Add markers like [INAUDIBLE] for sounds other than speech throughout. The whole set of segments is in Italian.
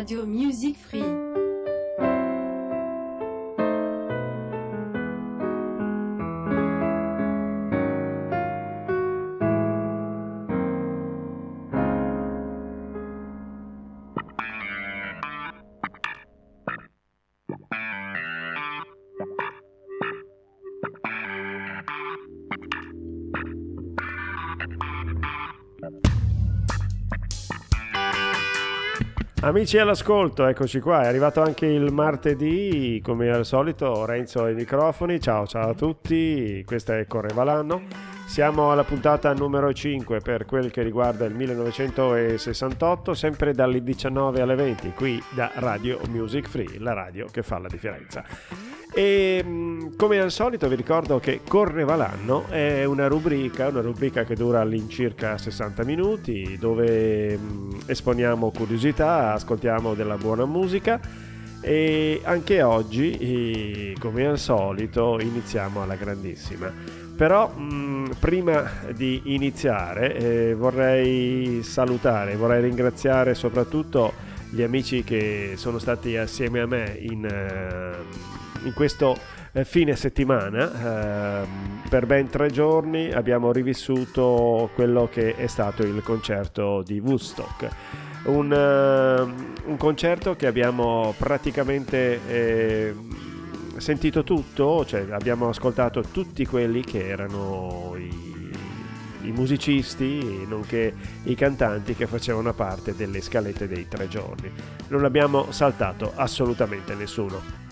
Radio Music Free. Amici all'ascolto, eccoci qua, è arrivato anche il martedì, come al solito Renzo ai microfoni, ciao ciao a tutti, questa è Correvalano, siamo alla puntata numero 5 per quel che riguarda il 1968, sempre dalle 19 alle 20, qui da Radio Music Free, la radio che fa la differenza. E mm, come al solito vi ricordo che Correva l'anno è una rubrica, una rubrica che dura all'incirca 60 minuti dove mm, esponiamo curiosità, ascoltiamo della buona musica e anche oggi, come al solito, iniziamo alla grandissima. Però mh, mm, prima di iniziare eh, vorrei salutare, vorrei ringraziare soprattutto gli amici che sono stati assieme a me in... Uh, in questo eh, fine settimana, eh, per ben tre giorni, abbiamo rivissuto quello che è stato il concerto di Woodstock. Un, uh, un concerto che abbiamo praticamente eh, sentito tutto, cioè abbiamo ascoltato tutti quelli che erano i, i musicisti, nonché i cantanti che facevano parte delle scalette dei tre giorni. Non abbiamo saltato assolutamente nessuno.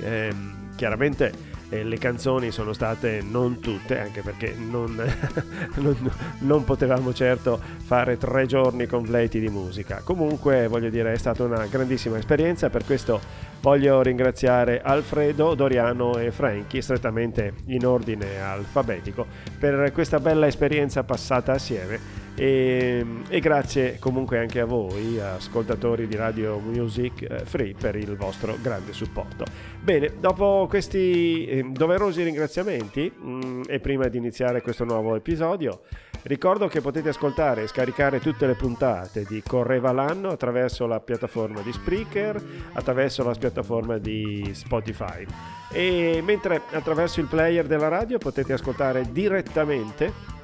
Eh, chiaramente eh, le canzoni sono state non tutte, anche perché non, [LAUGHS] non, non, potevamo certo fare tre giorni completi di musica. Comunque, voglio dire, è stata una grandissima esperienza, per questo voglio ringraziare Alfredo, Doriano e Franchi, strettamente in ordine alfabetico, per questa bella esperienza passata assieme e, e, grazie comunque anche a voi, ascoltatori di Radio Music eh, Free, per il vostro grande supporto. Bene, dopo questi eh, doverosi ringraziamenti mh, mm, e prima di iniziare questo nuovo episodio, ricordo che potete ascoltare e scaricare tutte le puntate di Correva l'anno attraverso la piattaforma di Spreaker, attraverso la piattaforma di Spotify. E mentre attraverso il player della radio potete ascoltare direttamente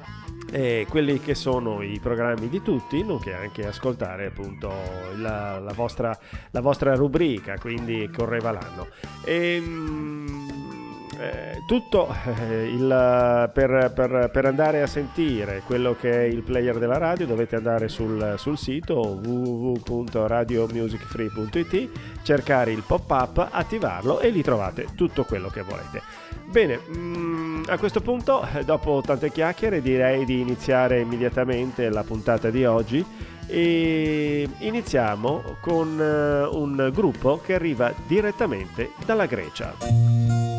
eh, quelli che sono i programmi di tutti, nonché anche ascoltare appunto la, la, vostra, la vostra, rubrica, quindi correva l'anno. E, ehm, eh, tutto eh, il, per, per, per, andare a sentire quello che è il player della radio dovete andare sul, sul sito www.radiomusicfree.it cercare il pop-up, attivarlo e lì trovate tutto quello che volete. Bene, mm, a questo punto, dopo tante chiacchiere, direi di iniziare immediatamente la puntata di oggi e iniziamo con uh, un gruppo che arriva direttamente dalla Grecia.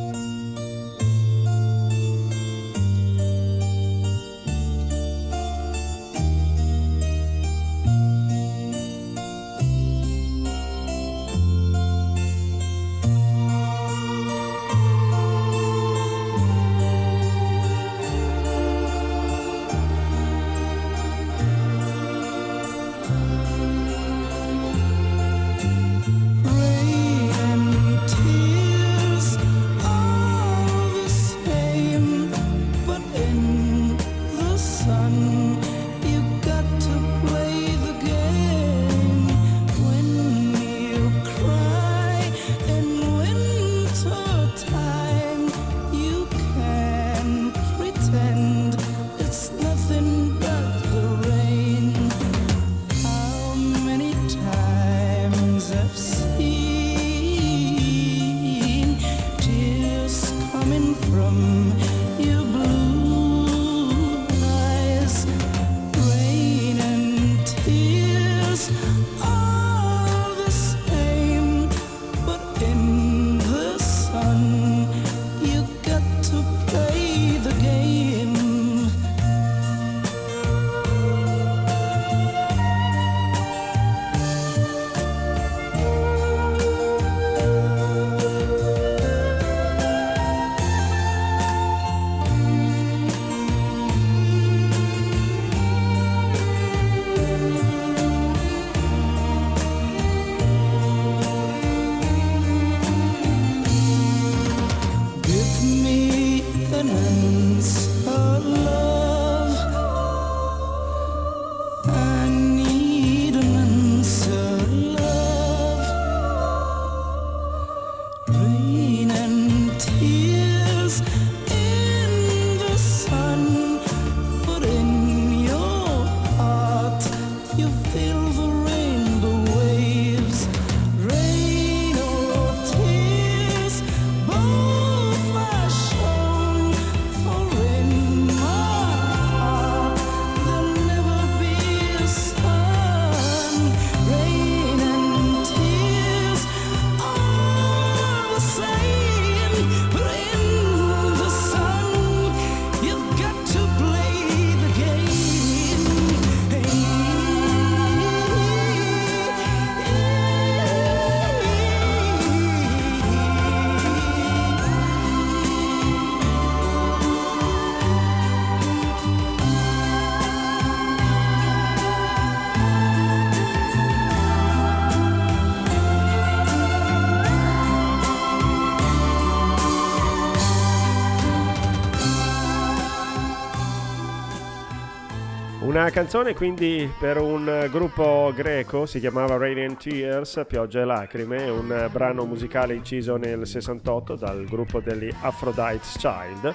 Canzone quindi per un gruppo greco, si chiamava Rain and Tears, Pioggia e Lacrime, un brano musicale inciso nel 68 dal gruppo degli Aphrodite's Child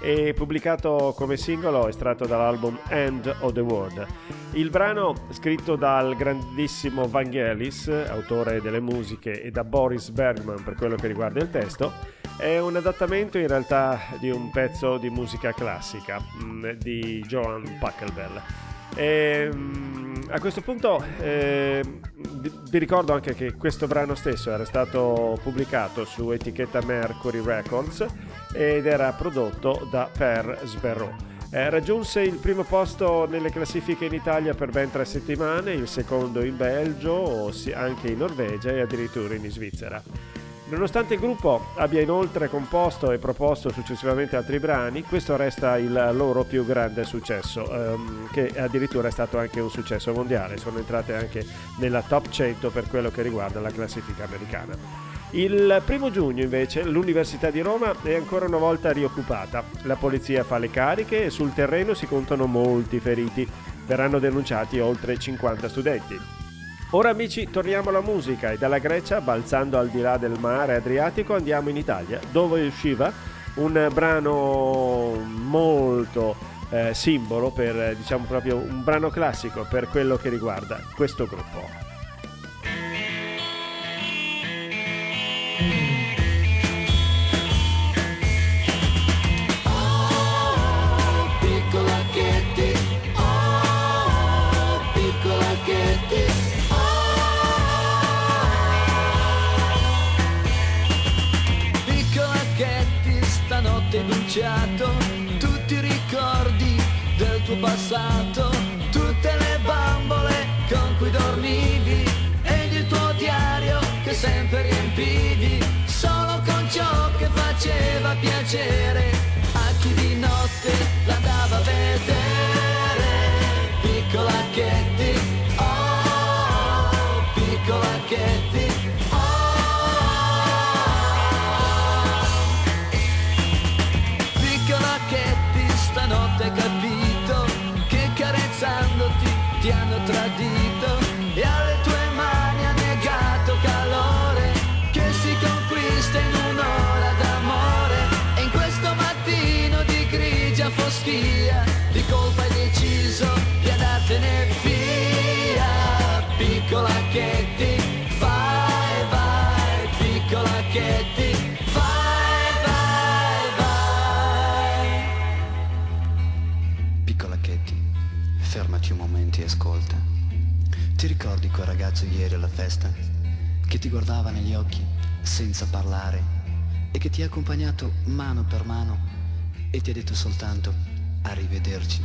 e pubblicato come singolo estratto dall'album End of the World. Il brano, scritto dal grandissimo Vangelis, autore delle musiche, e da Boris Bergman per quello che riguarda il testo, è un adattamento in realtà di un pezzo di musica classica mm, di Johan Pachelbel. E, mm, a questo punto eh, vi ricordo anche che questo brano stesso era stato pubblicato su etichetta Mercury Records ed era prodotto da Per Sberro. Eh, raggiunse il primo posto nelle classifiche in Italia per ben tre settimane, il secondo in Belgio, anche in Norvegia e addirittura in Svizzera. Nonostante il gruppo abbia inoltre composto e proposto successivamente altri brani, questo resta il loro più grande successo, ehm, che addirittura è stato anche un successo mondiale. Sono entrate anche nella top 100 per quello che riguarda la classifica americana. Il primo giugno invece l'Università di Roma è ancora una volta rioccupata. La polizia fa le cariche e sul terreno si contano molti feriti. Verranno denunciati oltre 50 studenti. Ora amici torniamo alla musica e dalla Grecia, balzando al di là del mare Adriatico, andiamo in Italia, dove usciva un brano molto eh, simbolo per, diciamo proprio un brano classico per quello che riguarda questo gruppo. cha foschia di colpa hai deciso di andartene via piccola Ketty vai vai piccola Ketty vai vai vai piccola Ketty fermaci un momento e ascolta. Ti ricordi quel ragazzo ieri alla festa? Che ti guardava negli occhi senza parlare e che ti ha accompagnato mano per mano e ti ha detto soltanto arrivederci.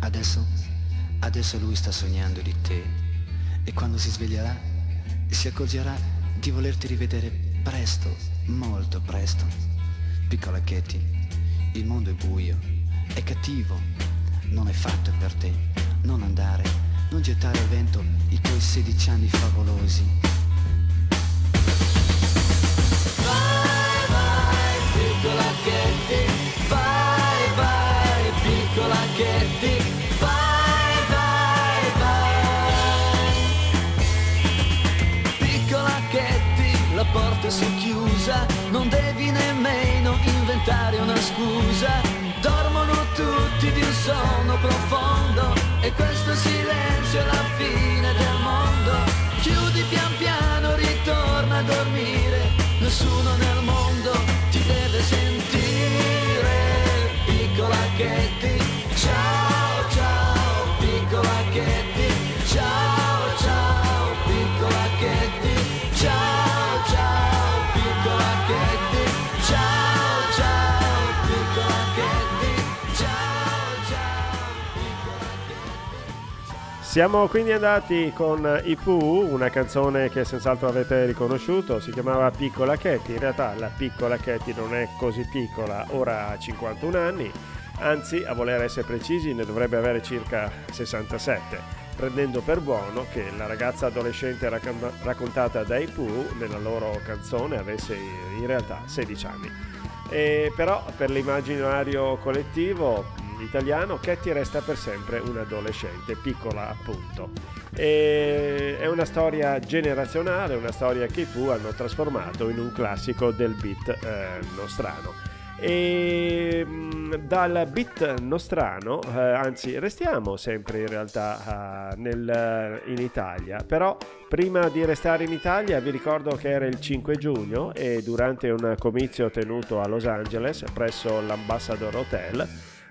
Adesso, adesso lui sta sognando di te e quando si sveglierà si accorgerà di volerti rivedere presto, molto presto. Piccola Katie, il mondo è buio, è cattivo, non è fatto per te. Non andare, non gettare al vento i tuoi 16 anni favolosi. Vai, vai, piccola vai, piccola Ketty, vai, vai, vai. Piccola Ketty, la porta si è chiusa, non devi nemmeno inventare una scusa. Dormono tutti di un sonno profondo e questo silenzio è la fine del mondo. Chiudi pian piano, ritorna a dormire, nessuno nel Siamo quindi andati con I Pooh, una canzone che senz'altro avete riconosciuto, si chiamava Piccola Katie, in realtà la piccola Katie non è così piccola, ora ha 51 anni, anzi a voler essere precisi ne dovrebbe avere circa 67, prendendo per buono che la ragazza adolescente raccon- raccontata dai Pooh nella loro canzone avesse in realtà 16 anni. E però per l'immaginario collettivo italiano Katie resta per sempre un'adolescente, piccola appunto. E è una storia generazionale, una storia che i Pooh hanno trasformato in un classico del beat eh, nostrano. E mh, dal beat nostrano, eh, anzi restiamo sempre in realtà eh, nel- in Italia, però prima di restare in Italia vi ricordo che era il 5 giugno e durante un comizio tenuto a Los Angeles presso l'Ambassador Hotel,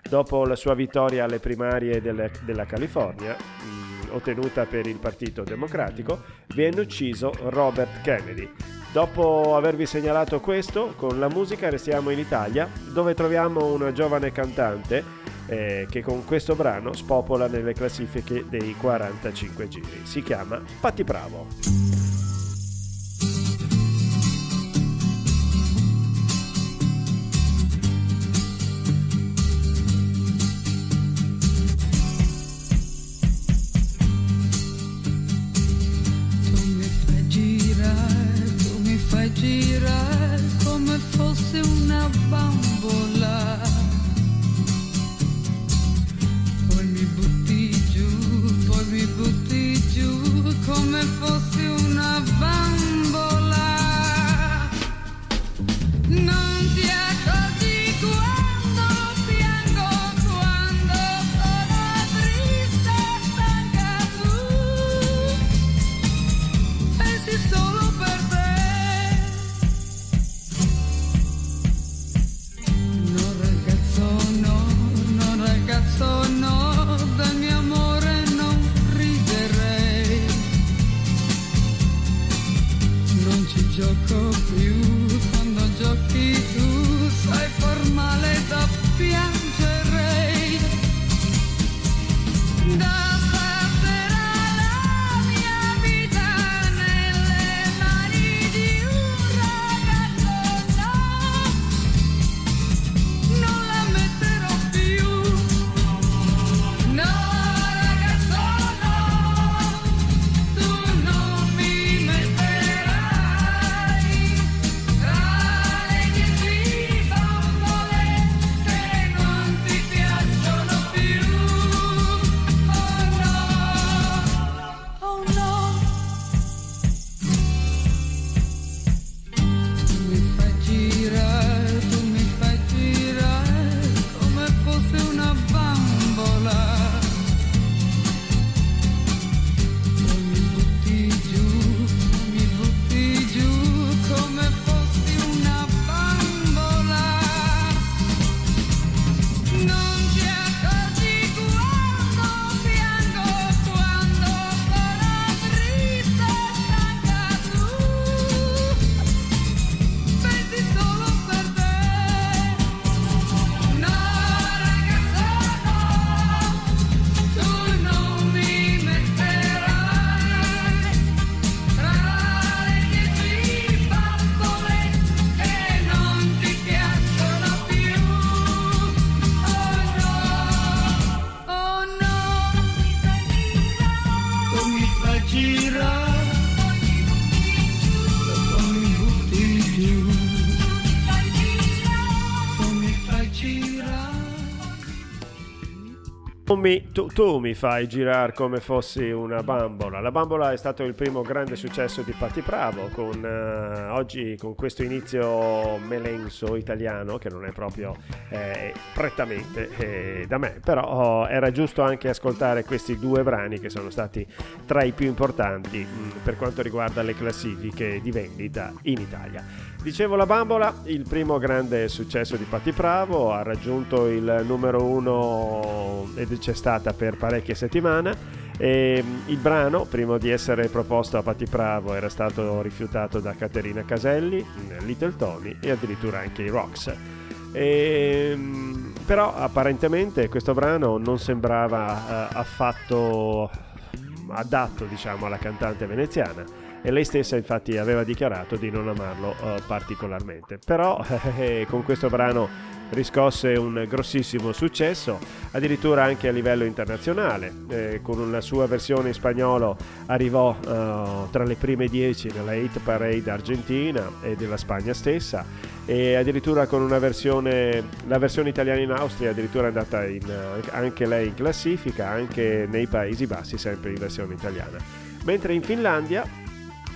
dopo la sua vittoria alle primarie delle- della California, mh, ottenuta per il Partito Democratico, venne ucciso Robert Kennedy. Dopo avervi segnalato questo, con la musica restiamo in Italia, dove troviamo una giovane cantante eh, che con questo brano spopola nelle classifiche dei 45 giri. Si chiama Patti Bravo. Bambola. Poi mi butti giù, poi mi butti giù come fosse una bambola. Mi, tu, tu mi fai girare come fossi una bambola. La bambola è stato il primo grande successo di Patti Bravo, con, eh, oggi con questo inizio melenso italiano, che non è proprio eh, prettamente eh, da me, però oh, era giusto anche ascoltare questi due brani che sono stati tra i più importanti mh, mm, per quanto riguarda le classifiche di vendita in Italia. Dicevo la bambola, il primo grande successo di Patti Bravo, ha raggiunto il numero uno ed c'è stata per parecchie settimane. E mm, il brano, prima di essere proposto a Patti Bravo, era stato rifiutato da Caterina Caselli, mm, Little Tony e addirittura anche i Rocks. E, mm, però apparentemente questo brano non sembrava uh, affatto adatto diciamo, alla cantante veneziana e lei stessa infatti aveva dichiarato di non amarlo uh, particolarmente. Però [LAUGHS] eh, con questo brano riscosse un grossissimo successo, addirittura anche a livello internazionale. Eh, con una sua versione in spagnolo arrivò uh, tra le prime 10 nella hit parade argentina e della Spagna stessa e addirittura con una versione, la versione italiana in Austria addirittura è andata in, anche lei in classifica, anche nei Paesi Bassi, sempre in versione italiana. Mentre in Finlandia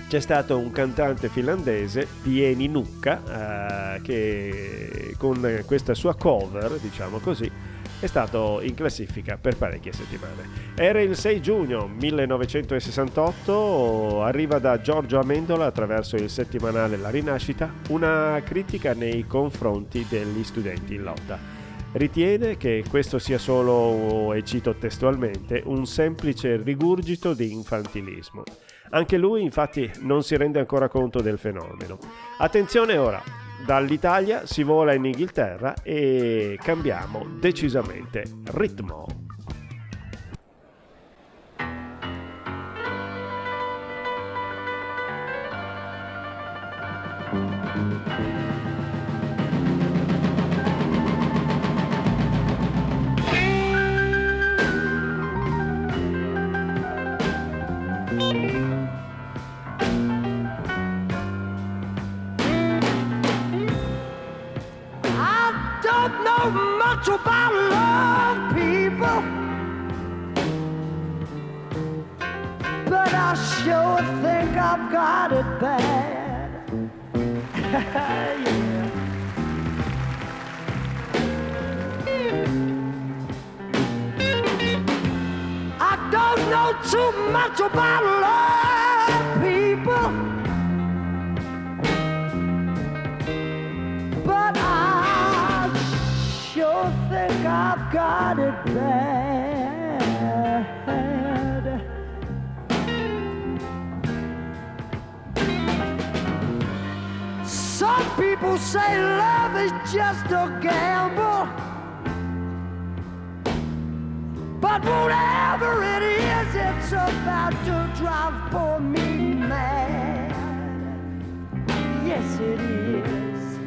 c'è stato un cantante finlandese, Pieni Nukka, eh, che con questa sua cover, diciamo così, è stato in classifica per parecchie settimane. Era il 6 giugno 1968, arriva da Giorgio Amendola attraverso il settimanale La Rinascita una critica nei confronti degli studenti in lotta. Ritiene che questo sia solo, e cito testualmente, un semplice rigurgito di infantilismo. Anche lui infatti non si rende ancora conto del fenomeno. Attenzione ora, dall'Italia si vola in Inghilterra e cambiamo decisamente ritmo. Got it bad. yeah. [LAUGHS] I don't know too much about love, people. But I sure think I've got it bad. Some people say love is just a gamble. But whatever it is, it's about to drive poor me mad. Yes, it is.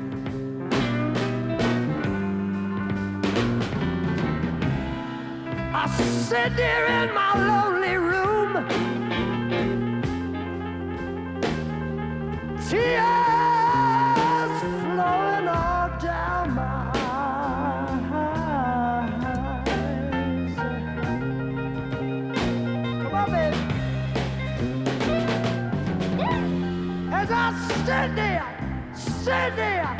I sit there in my lonely room. Tears sit there,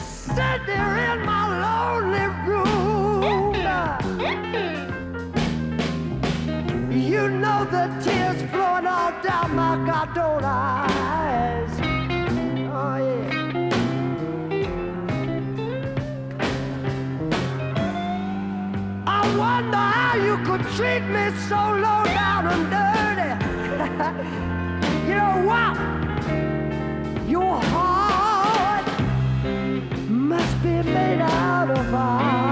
sit there in my lonely room. You know the tears flowing all down my goddamn eyes. Oh yeah. I wonder how you could treat me so low down and dirty. [LAUGHS] you know what? Your heart be made out of iron,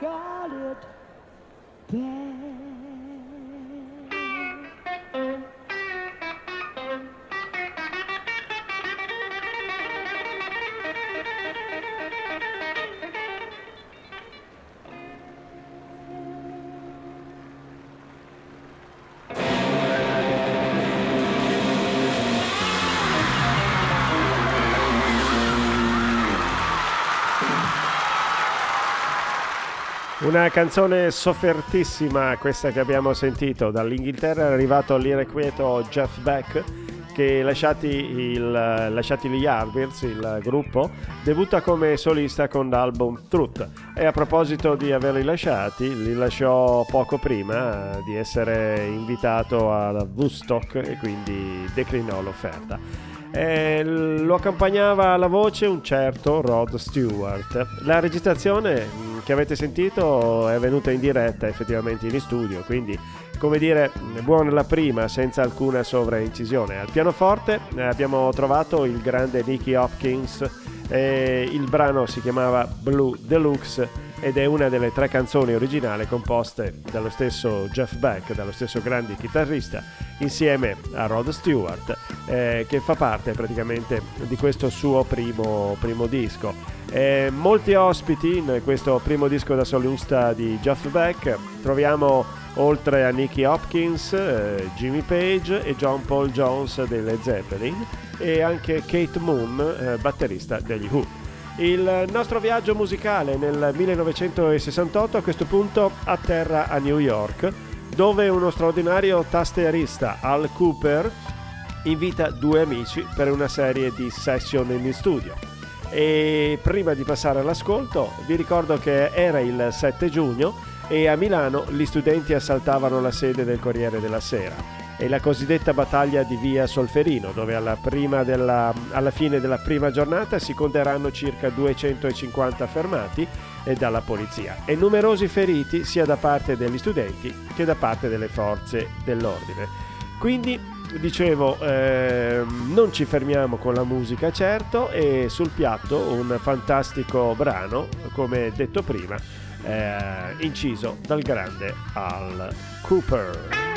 Got it bad. Una canzone soffertissima questa che abbiamo sentito dall'Inghilterra è arrivato l'irrequieto Jeff Beck che lasciati, il, lasciati gli Yardbirds, il gruppo, debutta come solista con l'album Truth e a proposito di averli lasciati, li lasciò poco prima di essere invitato a Woodstock e quindi declinò l'offerta. Eh, lo accompagnava alla voce un certo Rod Stewart. La registrazione che avete sentito è venuta in diretta effettivamente in studio, quindi come dire buona la prima senza alcuna sovraincisione. Al pianoforte eh, abbiamo trovato il grande Nicky Hopkins, il brano si chiamava Blue Deluxe ed è una delle tre canzoni originali composte dallo stesso Jeff Beck, dallo stesso grande chitarrista, insieme a Rod Stewart, eh, che fa parte praticamente di questo suo primo, primo disco. Eh, molti ospiti in questo primo disco da solista di Jeff Beck, troviamo oltre a Nicky Hopkins, eh, Jimmy Page e John Paul Jones dei Led Zeppelin e anche Kate Moon, eh, batterista degli Who. Il nostro viaggio musicale nel 1968 a questo punto atterra a New York, dove uno straordinario tasterista, Al Cooper, invita due amici per una serie di session in studio. E prima di passare all'ascolto, vi ricordo che era il 7 giugno e a Milano gli studenti assaltavano la sede del Corriere della Sera e la cosiddetta battaglia di via Solferino, dove alla, della, alla, fine della prima giornata si conteranno circa 250 fermati e dalla polizia e numerosi feriti sia da parte degli studenti che da parte delle forze dell'ordine. Quindi dicevo, eh, non ci fermiamo con la musica certo e sul piatto un fantastico brano, come detto prima, eh, inciso dal grande Al Cooper.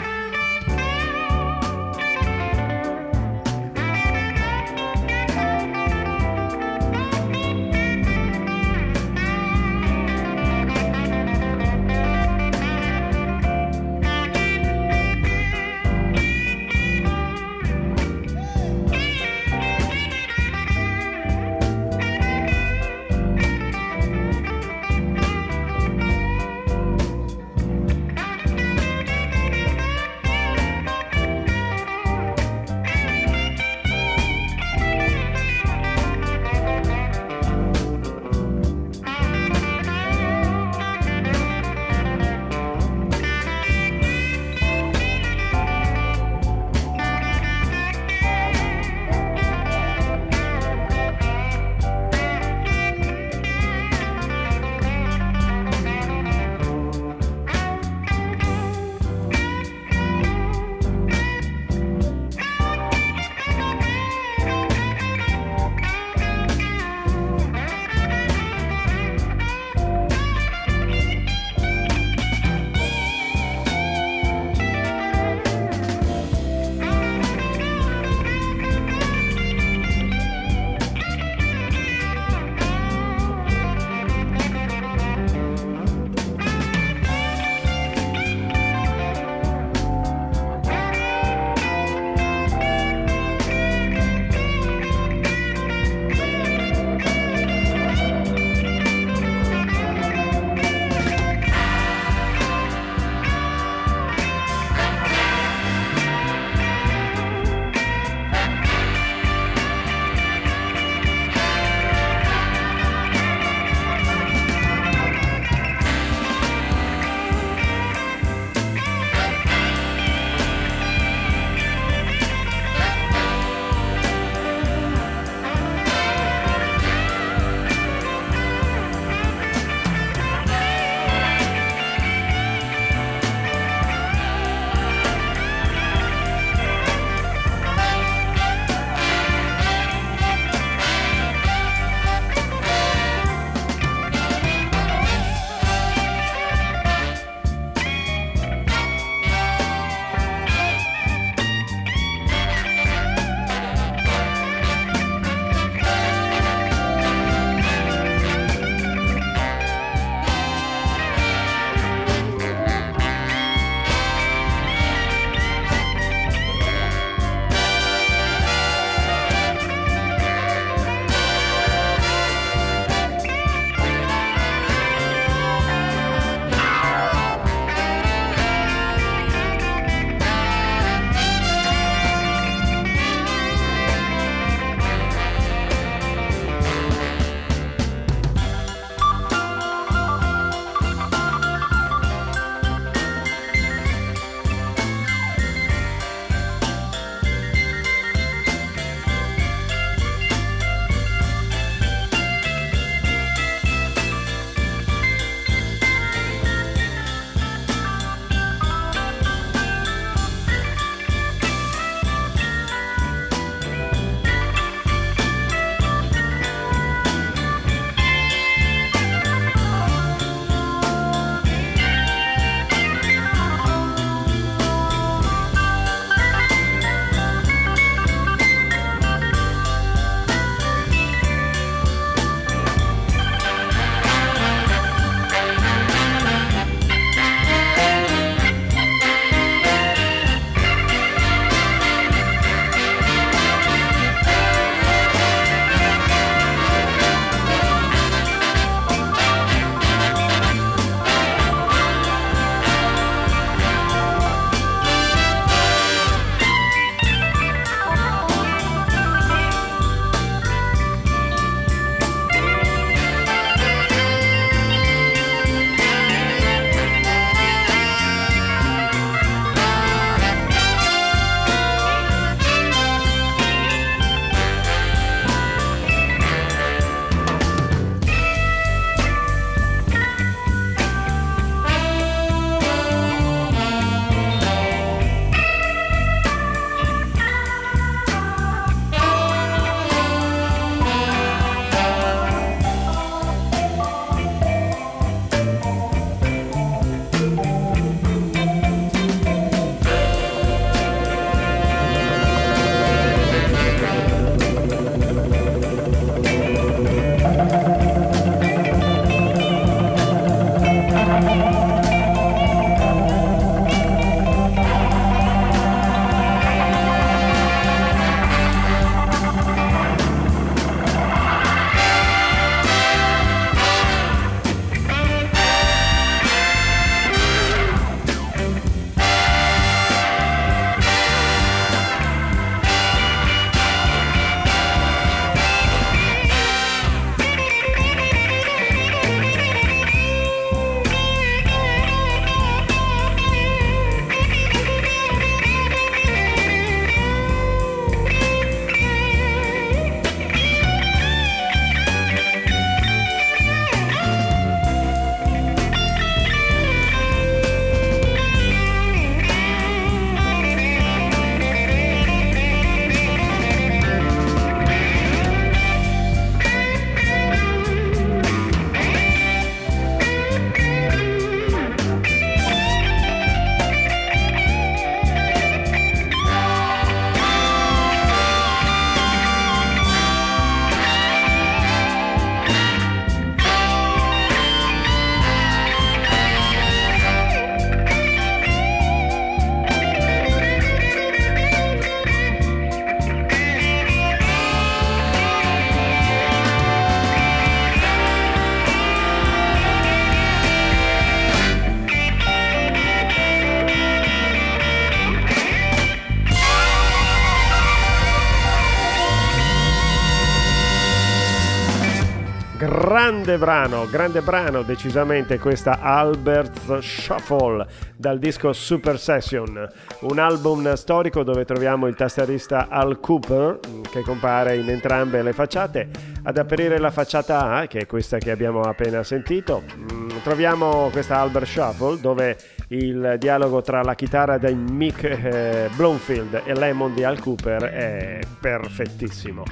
Grande brano, grande brano decisamente questa Albert Shuffle dal disco Super Session, un album storico dove troviamo il tastierista Al Cooper che compare in entrambe le facciate. Ad aprire la facciata A, che è questa che abbiamo appena sentito, mm, troviamo questa Albert Shuffle dove il dialogo tra la chitarra di Mick eh, Bloomfield e Lemon di Al Cooper è perfettissimo.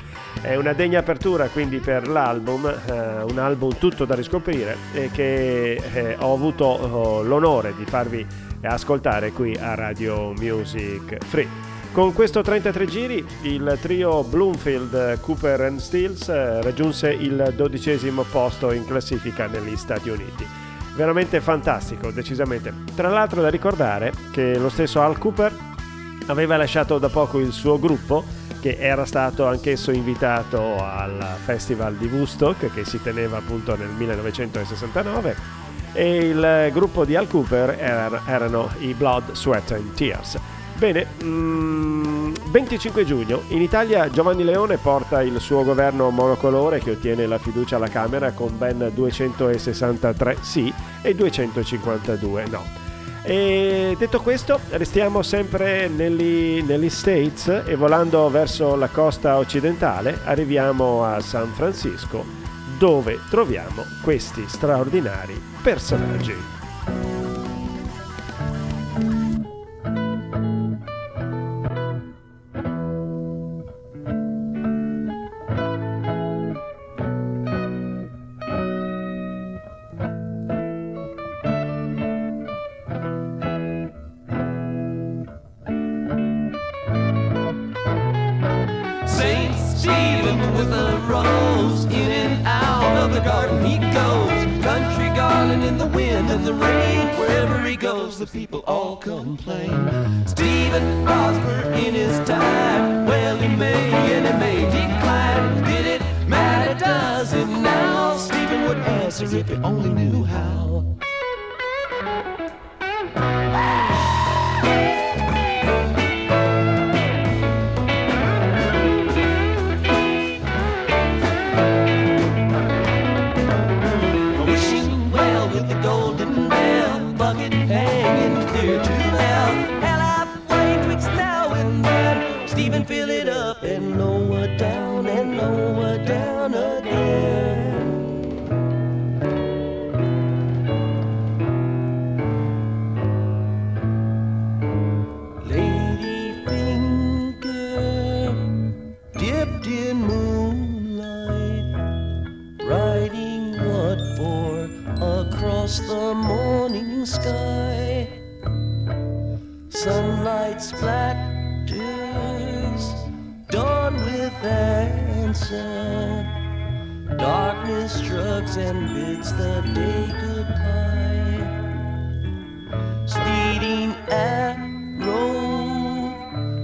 È una degna apertura quindi per l'album, eh, un album tutto da riscoprire e che eh, ho avuto oh, l'onore di farvi ascoltare qui a Radio Music Free. Con questo 33 giri il trio Bloomfield, Cooper and Stills eh, raggiunse il dodicesimo posto in classifica negli Stati Uniti veramente fantastico, decisamente. Tra l'altro da ricordare che lo stesso Al Cooper aveva lasciato da poco il suo gruppo che era stato anch'esso invitato al festival di Woodstock che si teneva appunto nel 1969 e il gruppo di Al Cooper er- erano i Blood, Sweat and Tears. Bene, mm, 25 giugno in Italia Giovanni Leone porta il suo governo monocolore che ottiene la fiducia alla Camera con ben 263 sì e 252 no. E detto questo, restiamo sempre negli, negli, States e volando verso la costa occidentale arriviamo a San Francisco dove troviamo questi straordinari personaggi.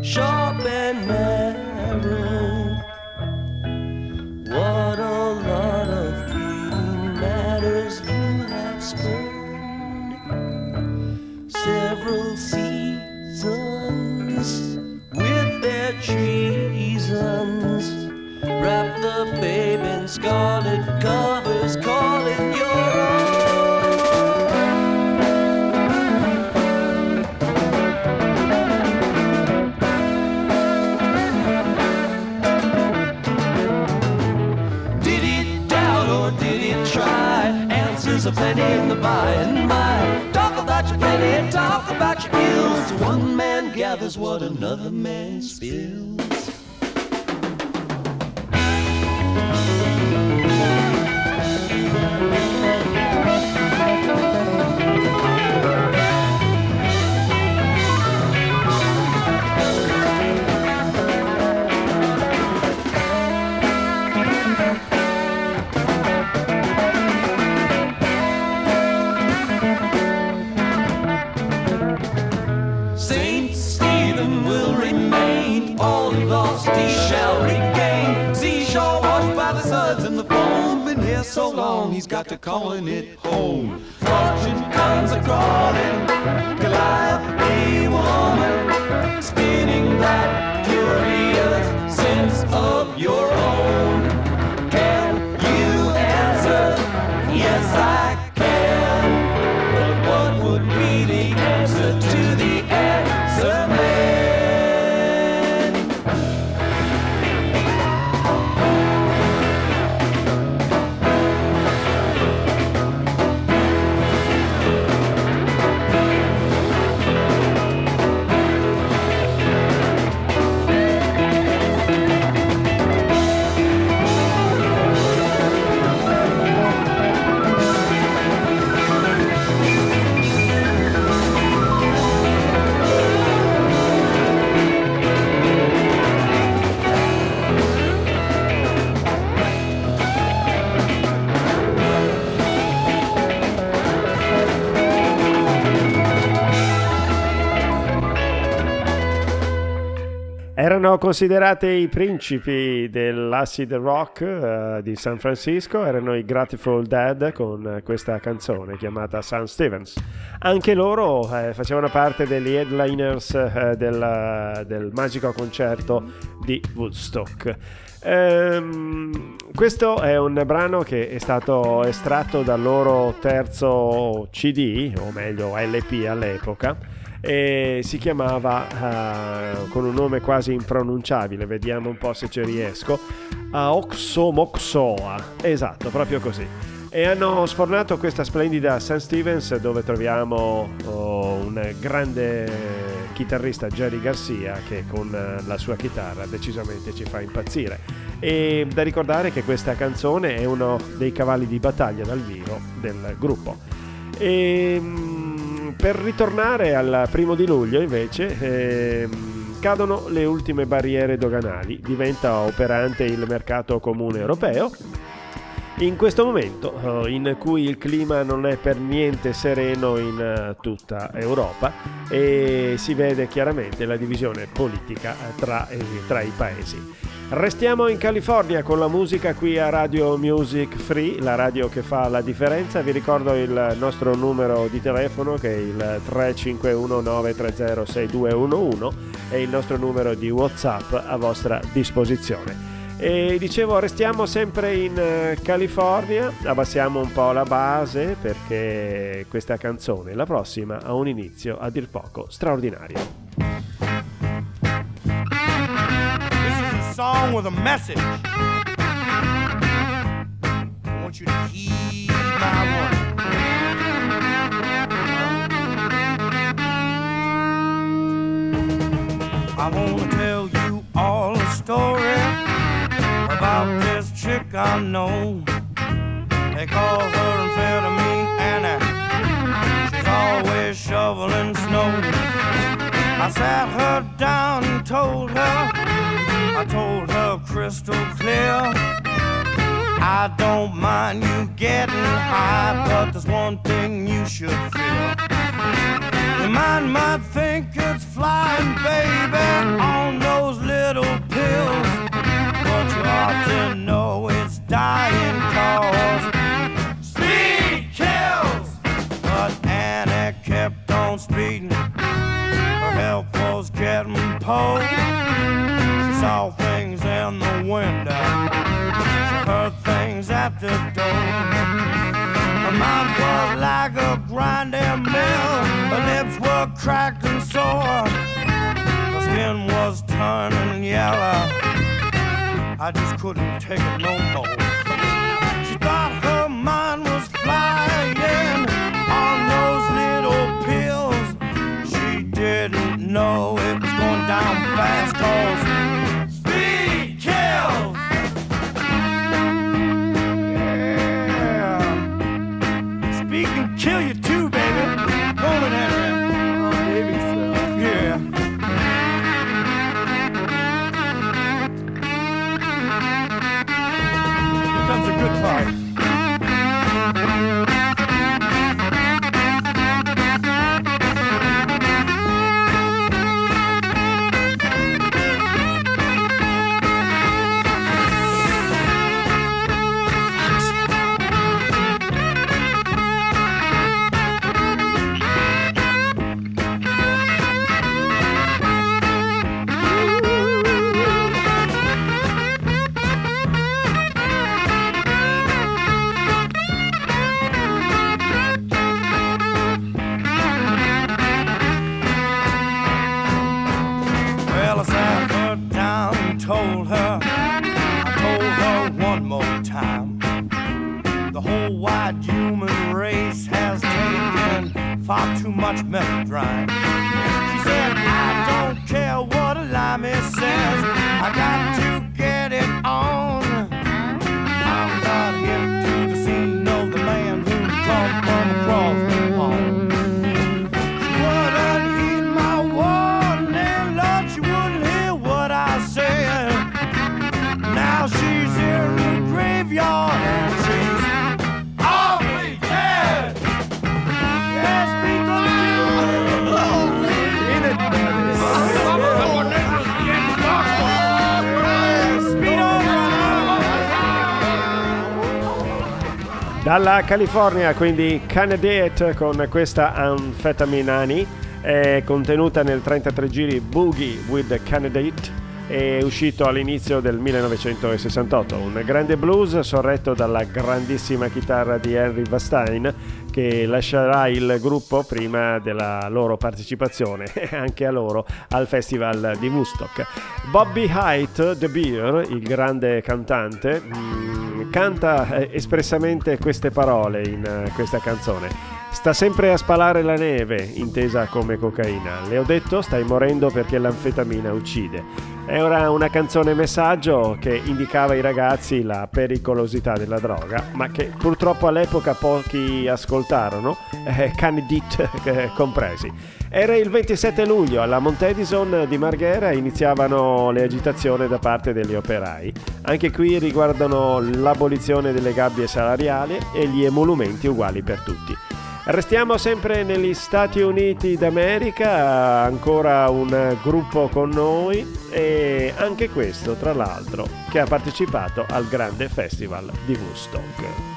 Show plenty in the by and by. Talk about your plenty, talk about your ills. One man gathers what another man spills. to calling it home. Fortune comes a crawling. Erano considerate i principi dell'acid rock uh, di San Francisco, erano i Grateful Dead con questa canzone chiamata Sun Stevens. Anche loro eh, facevano parte degli headliners eh, del, del magico concerto di Woodstock. Ehm, questo è un brano che è stato estratto dal loro terzo CD, o meglio LP all'epoca e si chiamava uh, con un nome quasi impronunciabile, vediamo un po' se ci riesco, Aoxomoxoa, esatto, proprio così. E hanno sfornato questa splendida St. Stevens dove troviamo oh, un grande chitarrista Jerry Garcia che con la sua chitarra decisamente ci fa impazzire. E da ricordare che questa canzone è uno dei cavalli di battaglia dal vivo del gruppo. E, per ritornare al primo di luglio invece ehm, cadono le ultime barriere doganali, diventa operante il mercato comune europeo. In questo momento eh, in cui il clima non è per niente sereno in eh, tutta Europa e si vede chiaramente la divisione politica tra, tra i paesi. Restiamo in California con la musica qui a Radio Music Free, la radio che fa la differenza. Vi ricordo il nostro numero di telefono che è il 351 930 6211 e il nostro numero di WhatsApp a vostra disposizione. E dicevo, restiamo sempre in eh, California, abbassiamo un po' la base perché questa canzone, la prossima, ha un inizio a dir poco straordinario. Song with a message. I want you to heed my warning. I want to tell you all a story about this chick I know. They call her amphetamine Anna. She's always shoveling snow. I sat her down and told her I told her crystal clear. I don't mind you getting high, but there's one thing you should feel. Your mind might think it's flying, baby, on those little pills. But you ought to know it's dying cause speed kills. But Annie kept on speeding. Her health was getting poor saw things in the window. She heard things at the door. Her mind was like a grinding mill. Her lips were cracked and sore. Her skin was turning yellow. I just couldn't take it no more. Dalla California, quindi Candidate con questa Amphetamine è contenuta nel 33 giri Boogie with the Candidate è uscito all'inizio del 1968, un grande blues sorretto dalla grandissima chitarra di Henry Vastein che lascerà il gruppo prima della loro partecipazione [LAUGHS] anche a loro al festival di Woodstock. Bobby Height, The Beer, il grande cantante, mm, canta eh, espressamente queste parole in eh, questa canzone. Sta sempre a spalare la neve, intesa come cocaina. Le ho detto stai morendo perché l'anfetamina uccide. Era una canzone messaggio che indicava ai ragazzi la pericolosità della droga, ma che purtroppo all'epoca pochi ascoltarono, eh, candidate eh, compresi. Era il 27 luglio, alla Montedison di Marghera iniziavano le agitazioni da parte degli operai. Anche qui riguardano l'abolizione delle gabbie salariali e gli emolumenti uguali per tutti. Restiamo sempre negli Stati Uniti d'America, ancora un gruppo con noi e anche questo tra l'altro che ha partecipato al grande festival di Woodstock.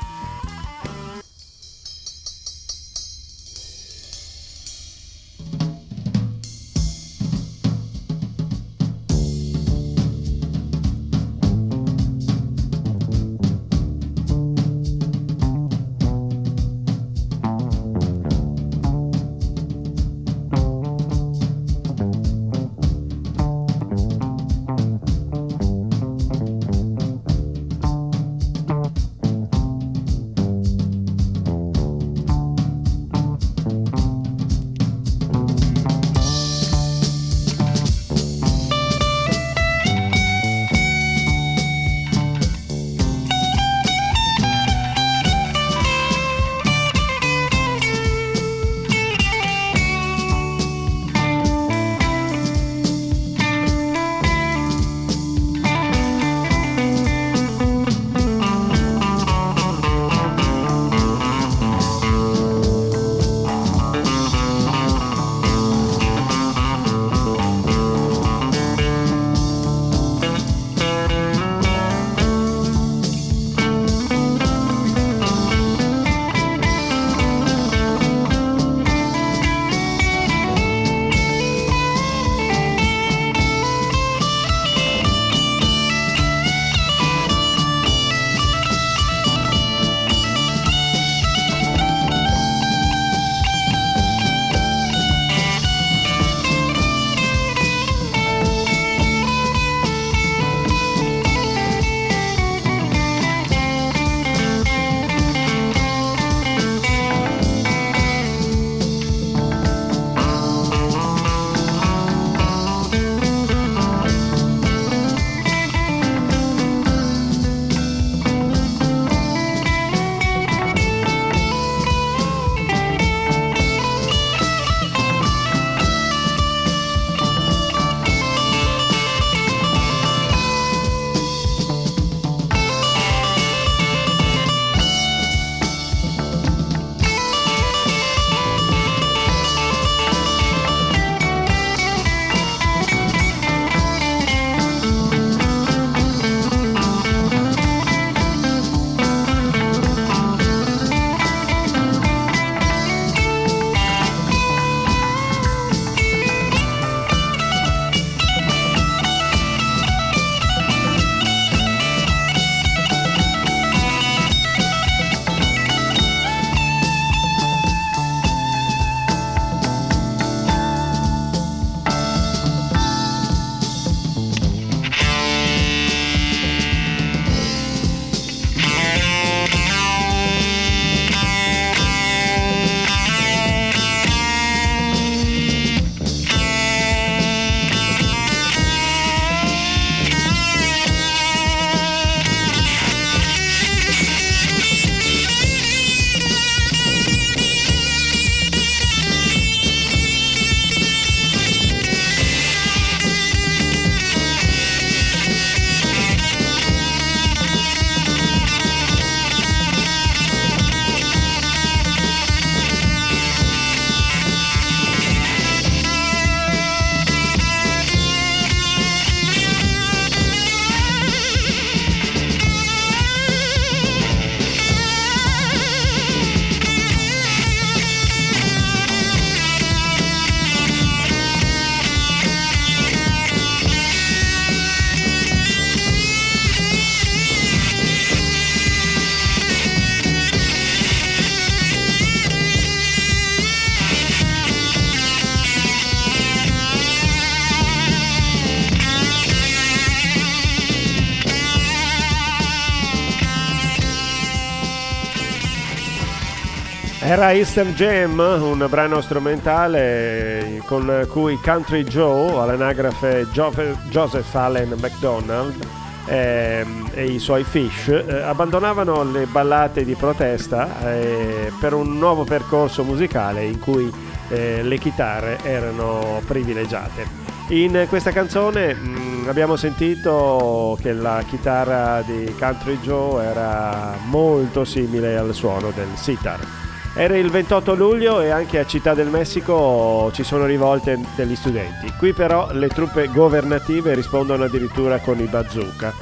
Era Eastern Jam, un brano strumentale con cui Country Joe, all'anagrafe Joseph Allen McDonald, eh, e i suoi Fish eh, abbandonavano le ballate di protesta eh, per un nuovo percorso musicale in cui eh, le chitarre erano privilegiate. In questa canzone mm, abbiamo sentito che la chitarra di Country Joe era molto simile al suono del sitar. Era il 28 luglio e anche a Città del Messico ci sono rivolte degli studenti. Qui però le truppe governative rispondono addirittura con i bazooka.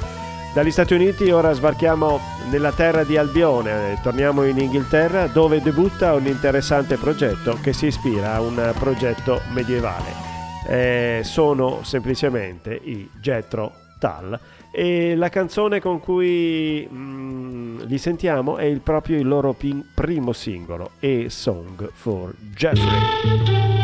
Dagli Stati Uniti ora sbarchiamo nella terra di Albione, e torniamo in Inghilterra dove debutta un interessante progetto che si ispira a un progetto medievale. Eh, sono semplicemente i Jetro Tal e la canzone con cui mm, li sentiamo è il proprio il loro pin- primo singolo, A Song for Jeffrey.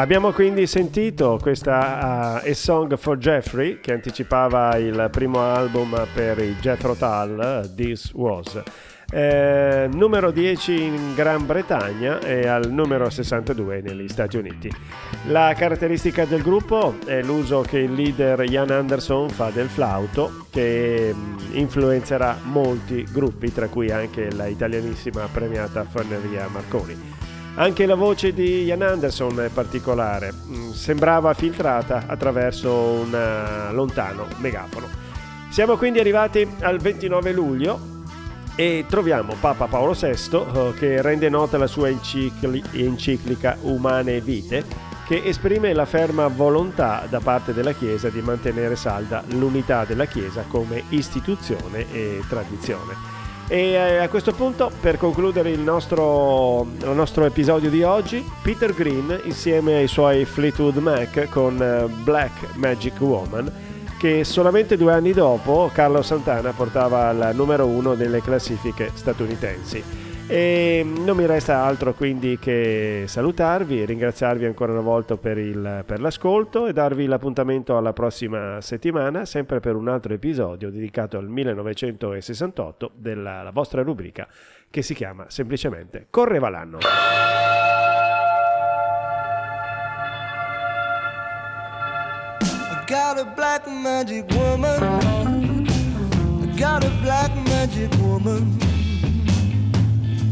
Abbiamo quindi sentito questa uh, A Song for Jeffrey che anticipava il primo album per i Jethro Tull, This Was. Eh, numero 10 in Gran Bretagna e al numero 62 negli Stati Uniti. La caratteristica del gruppo è l'uso che il leader Ian Anderson fa del flauto, che mm, influenzerà molti gruppi, tra cui anche la italianissima premiata Forneria Marconi. Anche la voce di Ian Anderson è particolare, mm, sembrava filtrata attraverso un eh, lontano megafono. Siamo quindi arrivati al 29 luglio e troviamo Papa Paolo VI eh, che rende nota la sua encicli- enciclica Umane Vite che esprime la ferma volontà da parte della Chiesa di mantenere salda l'unità della Chiesa come istituzione e tradizione. E eh, a questo punto, per concludere il nostro, il nostro, episodio di oggi, Peter Green insieme ai suoi Fleetwood Mac con eh, Black Magic Woman, che solamente due anni dopo Carlo Santana portava al numero uno nelle classifiche statunitensi. E non mi resta altro quindi che salutarvi, ringraziarvi ancora una volta per, il, per, l'ascolto e darvi l'appuntamento alla prossima settimana, sempre per un altro episodio dedicato al 1968 della vostra rubrica che si chiama semplicemente Correva l'anno. got woman. got a black magic woman.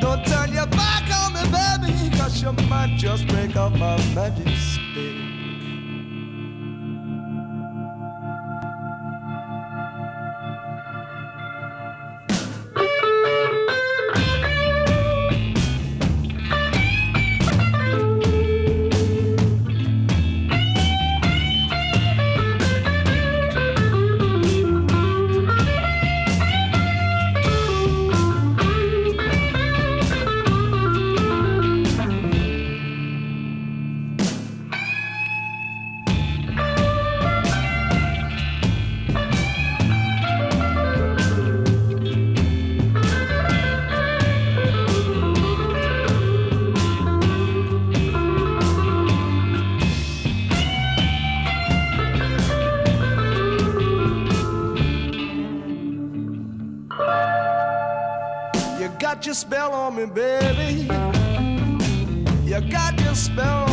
Don't turn your back on me, baby, cause you might just break up my magic stick. me, baby. You got your spell